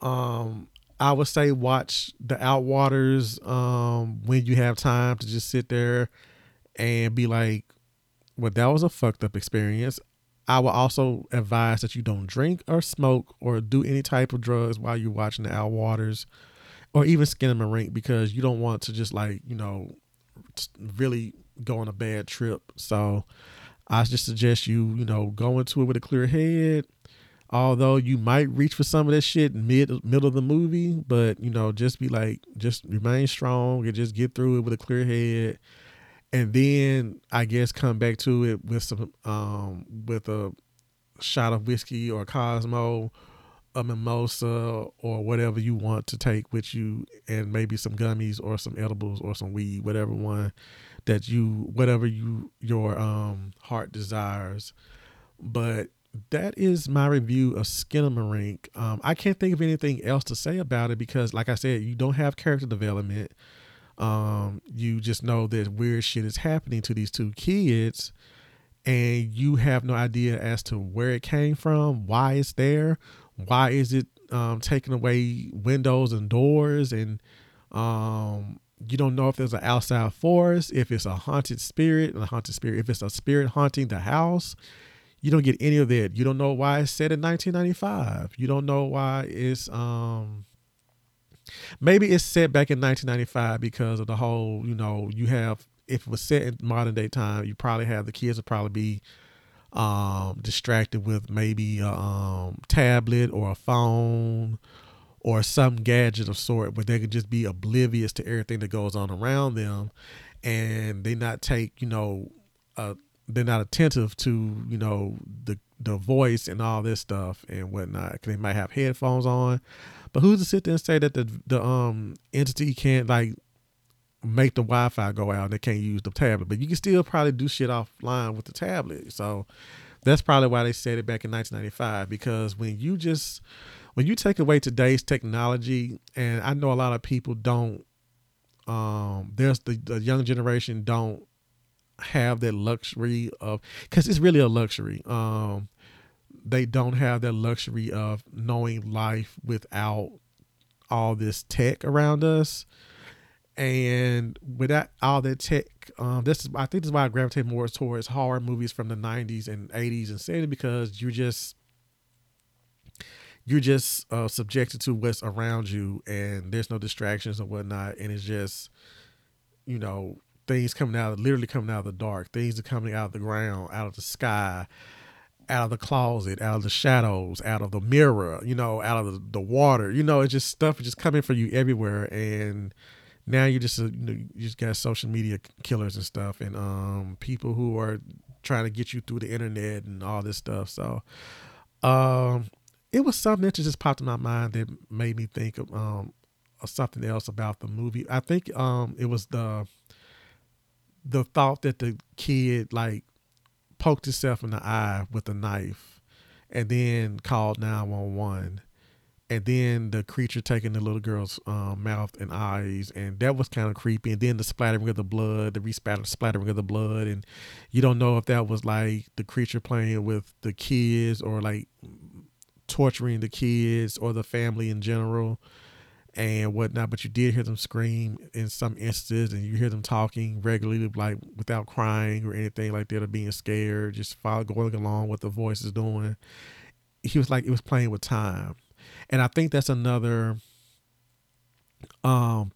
Speaker 1: Um, I would say watch the Outwaters um, when you have time to just sit there and be like, well, that was a fucked up experience. I would also advise that you don't drink or smoke or do any type of drugs while you're watching the Outwaters or even skin them a Skinamarink because you don't want to just like you know really go on a bad trip. So I just suggest you you know go into it with a clear head. Although you might reach for some of that shit in mid middle of the movie, but you know just be like just remain strong and just get through it with a clear head. And then I guess come back to it with some um with a shot of whiskey or Cosmo a mimosa or whatever you want to take with you and maybe some gummies or some edibles or some weed whatever one that you whatever you your um heart desires but that is my review of Skinamarink. Um, I can't think of anything else to say about it because, like I said, you don't have character development. Um, you just know that weird shit is happening to these two kids, and you have no idea as to where it came from, why it's there, why is it um, taking away windows and doors and um, you don't know if there's an outside force, if it's a haunted spirit, a haunted spirit, if it's a spirit haunting the house. You don't get any of that. You don't know why it's set in 1995. You don't know why it's um maybe it's set back in 1995 because of the whole, you know, you have if it was set in modern day time, you probably have the kids would probably be um distracted with maybe a um tablet or a phone or some gadget of sort where they could just be oblivious to everything that goes on around them and they not take you know uh, they're not attentive to you know the the voice and all this stuff and whatnot. They might have headphones on. But who's to sit there and say that the the um entity can't like make the wi-fi go out and they can't use the tablet? But you can still probably do shit offline with the tablet. So that's probably why they said it back in 1995 because when you just when you take away today's technology, and I know a lot of people don't, um, there's the, the young generation don't have that luxury of, because it's really a luxury. Um, they don't have that luxury of knowing life without all this tech around us and without all that tech um this is i think this is why i gravitate more towards horror movies from the 90s and 80s and 70s because you're just you're just uh, subjected to what's around you and there's no distractions or whatnot and it's just you know things coming out literally coming out of the dark things are coming out of the ground out of the sky out of the closet out of the shadows out of the mirror you know out of the, the water you know it's just stuff just coming for you everywhere and now you just uh, you, know, you just got social media killers and stuff and um people who are trying to get you through the internet and all this stuff so um it was something that just popped in my mind that made me think of, um, of something else about the movie. I think um, it was the the thought that the kid like poked himself in the eye with a knife and then called 911 and then the creature taking the little girl's um, mouth and eyes and that was kind of creepy. And then the splattering of the blood the respatter splattering of the blood. And you don't know if that was like the creature playing with the kids or like torturing the kids or the family in general and whatnot, but you did hear them scream in some instances, and you hear them talking regularly, like without crying or anything like that, or being scared, just follow, going along what the voice is doing. He was like, it was playing with time, and I think that's another, um,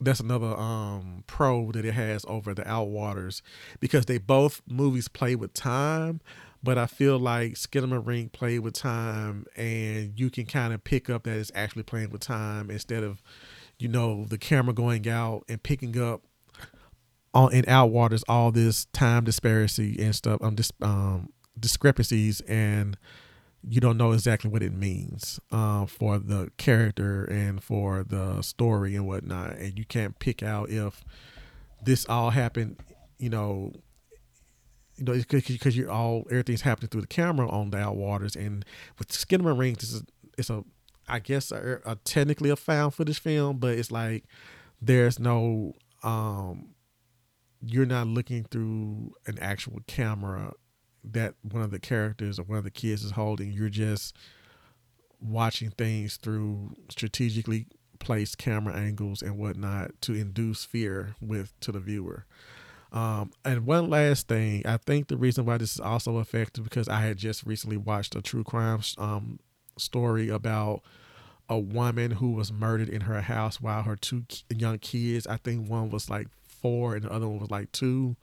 Speaker 1: that's another um pro that it has over the Outwaters because they both movies play with time, but I feel like Skinamarink played with time, and you can kind of pick up that it's actually playing with time instead of, you know, the camera going out and picking up on in Outwaters all this time disparity and stuff, um, dis, um discrepancies, and you don't know exactly what it means uh, for the character and for the story and whatnot, and you can't pick out if this all happened, you know, you know, because you're all everything's happening through the camera on the Outwaters, and with Skinamarink, this is it's a I guess a, a, technically a found footage film, but it's like there's no um you're not looking through an actual camera that one of the characters or one of the kids is holding. You're just watching things through strategically placed camera angles and whatnot to induce fear with to the viewer. Um, and one last thing, I think the reason why this is also effective because I had just recently watched a true crime um, story about a woman who was murdered in her house while her two young kids, I think one was like four and the other one was like two,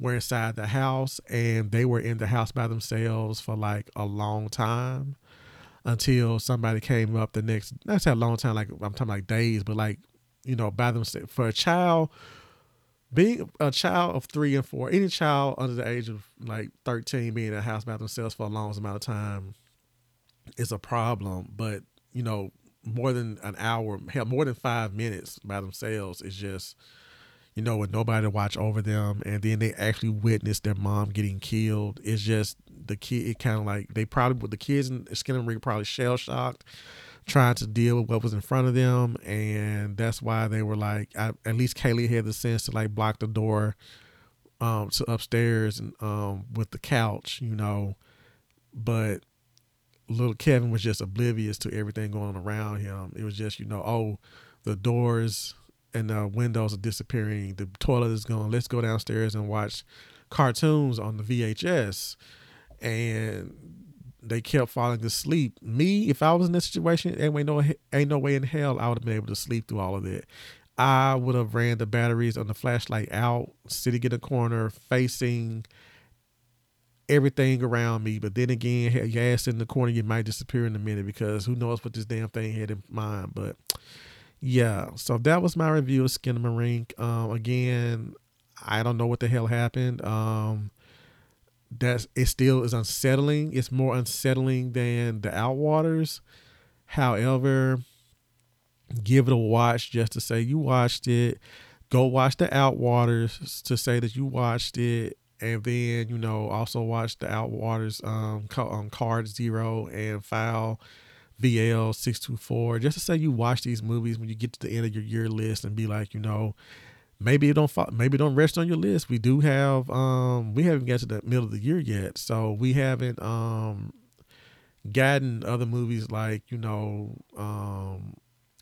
Speaker 1: were inside the house and they were in the house by themselves for like a long time until somebody came up the next, that's a long time, like I'm talking like days, but like, you know, by themselves. For a child being a child of three and four, any child under the age of like 13 being in a house by themselves for a long amount of time is a problem. But, you know, more than an hour, hell, more than five minutes by themselves is just, you know, with nobody to watch over them. And then they actually witness their mom getting killed. It's just the kid, it kind of like, they probably, with the kids in Skin and Ring, probably shell shocked trying to deal with what was in front of them, and that's why they were like, I, at least Kaylee had the sense to like block the door um, to upstairs and um, with the couch, you know, but little Kevin was just oblivious to everything going around him. It was just, you know, oh, the doors and the windows are disappearing. The toilet is gone. Let's go downstairs and watch cartoons on the VHS. And they kept falling asleep. Me, if I was in this situation, ain't no ain't no way in hell I would have been able to sleep through all of that. I would have ran the batteries on the flashlight out, sitting in the corner, facing everything around me. But then again, your ass in the corner, you might disappear in a minute because who knows what this damn thing had in mind. But yeah, so that was my review of skin Skinamarink. Um, again, I don't know what the hell happened. Um, that's it still is unsettling. It's more unsettling than the Outwaters. However, give it a watch just to say you watched it. Go watch the Outwaters to say that you watched it and then you know also watch the Outwaters um, on Card Zero and File VL six two four just to say you watch these movies when you get to the end of your year list and be like you know maybe it don't fall, maybe it don't rest on your list. We do have um we haven't got to the middle of the year yet, so we haven't um gotten other movies like you know um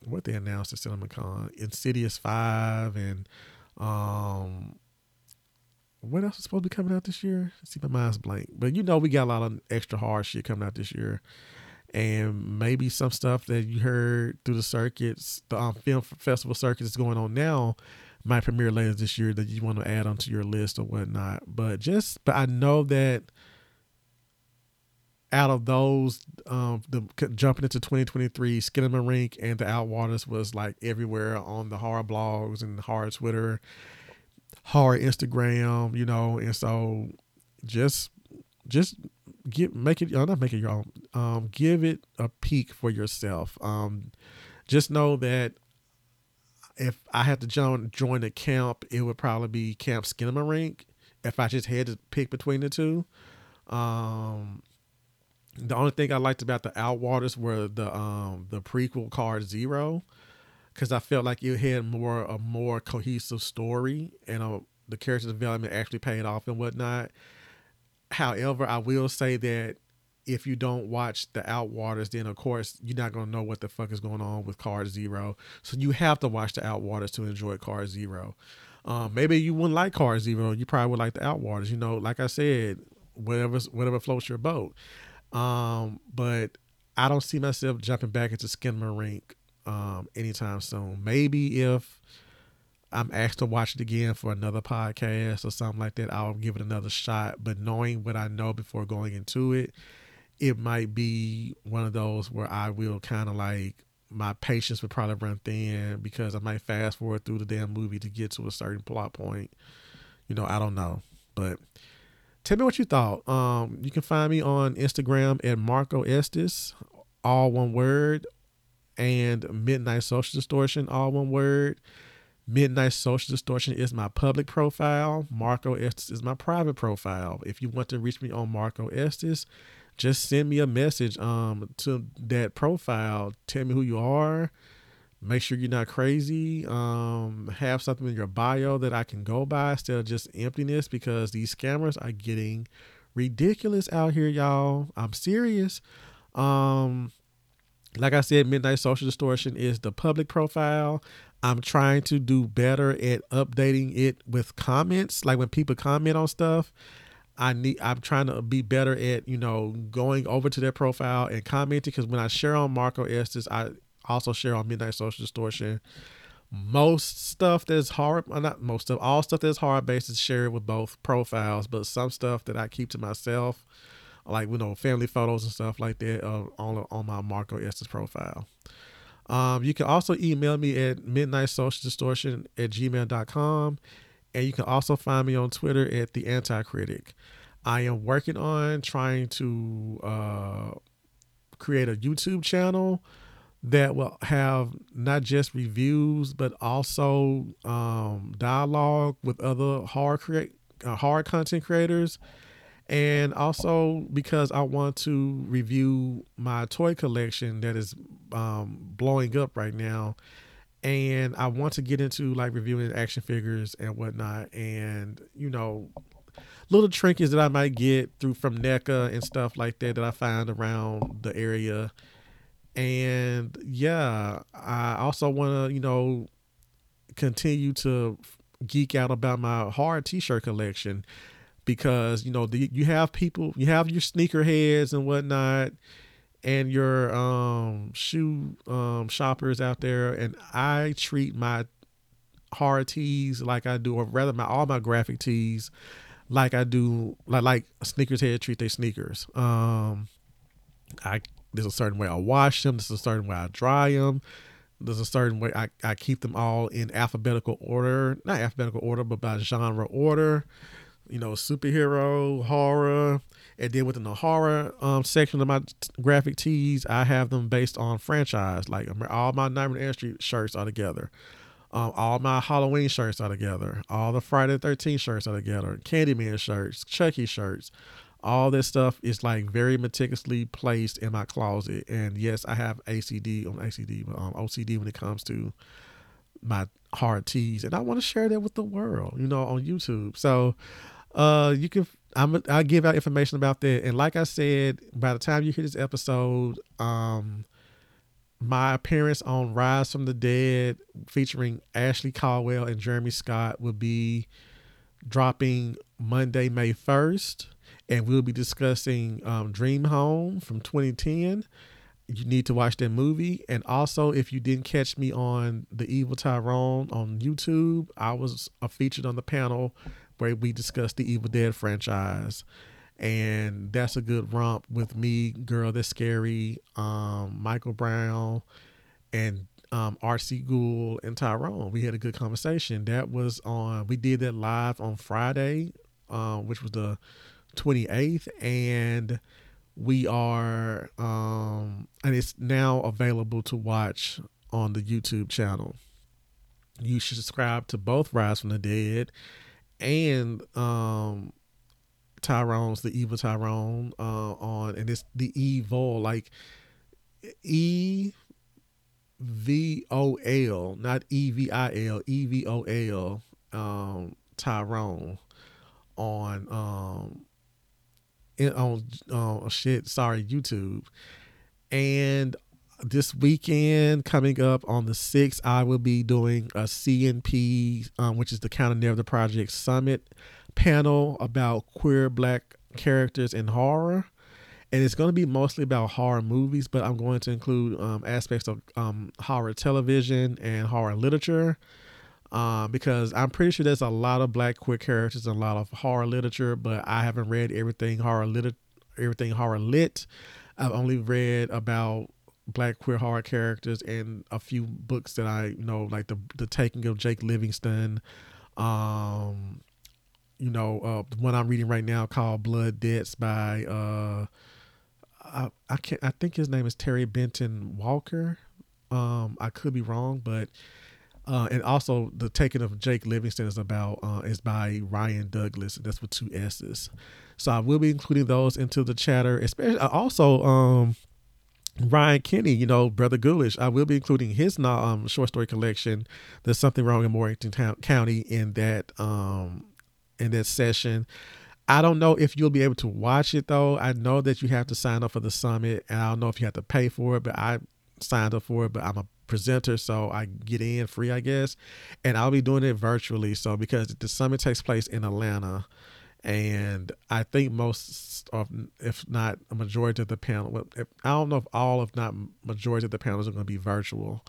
Speaker 1: what they announced at CinemaCon, Insidious Five and um what else is supposed to be coming out this year? See, my mind's blank. But you know, we got a lot of extra hard shit coming out this year, and maybe some stuff that you heard through the circuits, the um, film festival circuits is going on now, might premiere later this year that you want to add onto your list or whatnot. But just, but I know that out of those, um, the jumping into 2023, Skinamarink and the Outwaters was like everywhere on the horror blogs and horror Twitter hard Instagram, you know, and so just just get make it not make it your own. Um, give it a peek for yourself. Um, just know that if I had to join join a camp, it would probably be Camp Skinamarink. If I just had to pick between the two, um, the only thing I liked about the Outwaters were the um the prequel card Zero because I felt like it had more a more cohesive story and uh, the character development actually paid off and whatnot. However, I will say that if you don't watch the Outwaters, then of course you're not gonna know what the fuck is going on with Card Zero. So you have to watch the Outwaters to enjoy Card Zero. Um, maybe you wouldn't like Card Zero. You probably would like the Outwaters. You know, like I said, whatever whatever floats your boat. Um, but I don't see myself jumping back into Skinamarink um, anytime soon. Maybe if I'm asked to watch it again for another podcast or something like that, I'll give it another shot. But knowing what I know before going into it, it might be one of those where I will kind of like my patience would probably run thin because I might fast forward through the damn movie to get to a certain plot point. You know, I don't know. But tell me what you thought. Um, you can find me on Instagram at Marko Estes, all one word, and Midnight Social Distortion, all one word. Midnight Social Distortion is my public profile. Marko Estes is my private profile. If you want to reach me on Marko Estes, just send me a message um to that profile. Tell me who you are. Make sure you're not crazy. Um, have something in your bio that I can go by instead of just emptiness because these scammers are getting ridiculous out here, y'all. I'm serious. Um, like I said, Midnight Social Distortion is the public profile. I'm trying to do better at updating it with comments. Like when people comment on stuff, I need I'm trying to be better at, you know, going over to their profile and commenting because when I share on Marko Estes, I also share on Midnight Social Distortion. Most stuff that's hard, not most stuff, all stuff that's hard based is shared with both profiles, but some stuff that I keep to myself like you know family photos and stuff like that uh, on on my Marko Estes profile. Um, you can also email me at midnight social distortion at gmail.com. And you can also find me on Twitter at the anti critic. I am working on trying to uh, create a YouTube channel that will have not just reviews but also um, dialogue with other hard create uh, content creators and also because I want to review my toy collection that is um, blowing up right now, and I want to get into like reviewing action figures and whatnot, and you know, little trinkets that I might get through from NECA and stuff like that that I find around the area, and yeah, I also want to you know continue to geek out about my hard t-shirt collection because you know the, you have people you have your sneaker heads and whatnot and your um shoe um shoppers out there and i treat my hard tees like i do or rather my all my graphic tees like i do like like sneakers head treat their sneakers. Um i there's a certain way i wash them there's a certain way i dry them there's a certain way I, I keep them all in alphabetical order not alphabetical order but by genre order you know superhero horror and then within the horror um, section of my graphic tees i have them based on franchise. Like all my nightmare on elm street shirts are together. Um, all my halloween shirts are together. All the friday the 13th shirts are together. Candyman shirts chucky shirts. All this stuff is like very meticulously placed in my closet. And yes, I have ACD on ACD, um, OCD when it comes to my hard tees, and I want to share that with the world, you know, on YouTube. So, uh, you can I'm I give out information about that, and like I said, by the time you hear this episode, um, my appearance on Rise from the Dead featuring Ashley Caldwell and Jeremy Scott will be dropping Monday, May 1st and we'll be discussing um, Dream Home from 2010. You need to watch that movie. And also, if you didn't catch me on The Evil Tyrone on YouTube, I was uh, featured on the panel where we discussed the Evil Dead franchise. And that's a good romp with me, Girl That's Scary, um, Michael Brown, and um, RC Gould and Tyrone. We had a good conversation. That was on, we did that live on Friday, uh, which was the 28th and we are um and it's now available to watch on the YouTube channel. You should subscribe to both Rise from the Dead and um Tyrone's the evil Tyrone uh on and it's the evil like E V O L, not E V I L, E V O L um Tyrone on um on uh, shit, sorry, YouTube. And this weekend coming up on the 6th, I will be doing a CNP, um, which is the Counter Narrative Project Summit panel about queer black characters in horror. And it's going to be mostly about horror movies, but I'm going to include um, aspects of um, horror television and horror literature um, because I'm pretty sure there's a lot of black queer characters and a lot of horror literature, but I haven't read everything horror lit, everything horror lit. I've only read about black queer horror characters and a few books that I know, like the the Taking of Jake Livingston. Um, you know, uh, the one I'm reading right now called Blood Debts by uh, I, I can't I think his name is Terry Benton Walker. Um, I could be wrong, but uh, and also the taking of Jake Livingston is about uh, is by Ryan Douglass. That's with two S's. So I will be including those into the chatter. Especially also um, Ryan Kenny, you know, Brother Ghoulish. I will be including his um, short story collection. There's something wrong in Morganton County in that um, in that session. I don't know if you'll be able to watch it though. I know that you have to sign up for the summit, and I don't know if you have to pay for it. But I signed up for it. But I'm a presenter, so I get in free, I guess. And I'll be doing it virtually. So because the summit takes place in Atlanta, and I think most of, if not a majority of the panel, if, I don't know if all, if not majority of the panels are going to be virtual.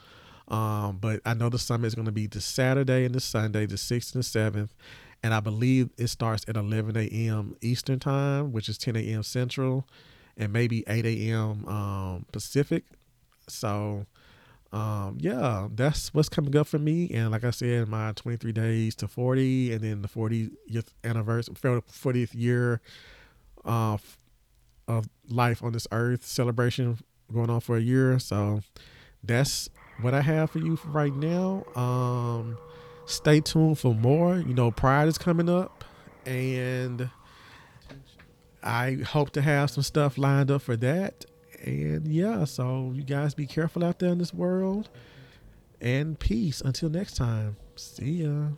Speaker 1: Um, but I know the summit is going to be the Saturday and the Sunday, the sixth and the seventh, and I believe it starts at 11 a.m. Eastern time, which is 10 a.m. Central, and maybe 8 a.m. Um, Pacific. So um, yeah, that's what's coming up for me. And like I said, my 23 days to 40, and then the 40th anniversary, 40th year uh, of life on this earth celebration going on for a year. So that's what I have for you for right now. Um, stay tuned for more. You know, Pride is coming up, and I hope to have some stuff lined up for that. And yeah, so you guys be careful out there in this world. And peace. Until next time. See ya.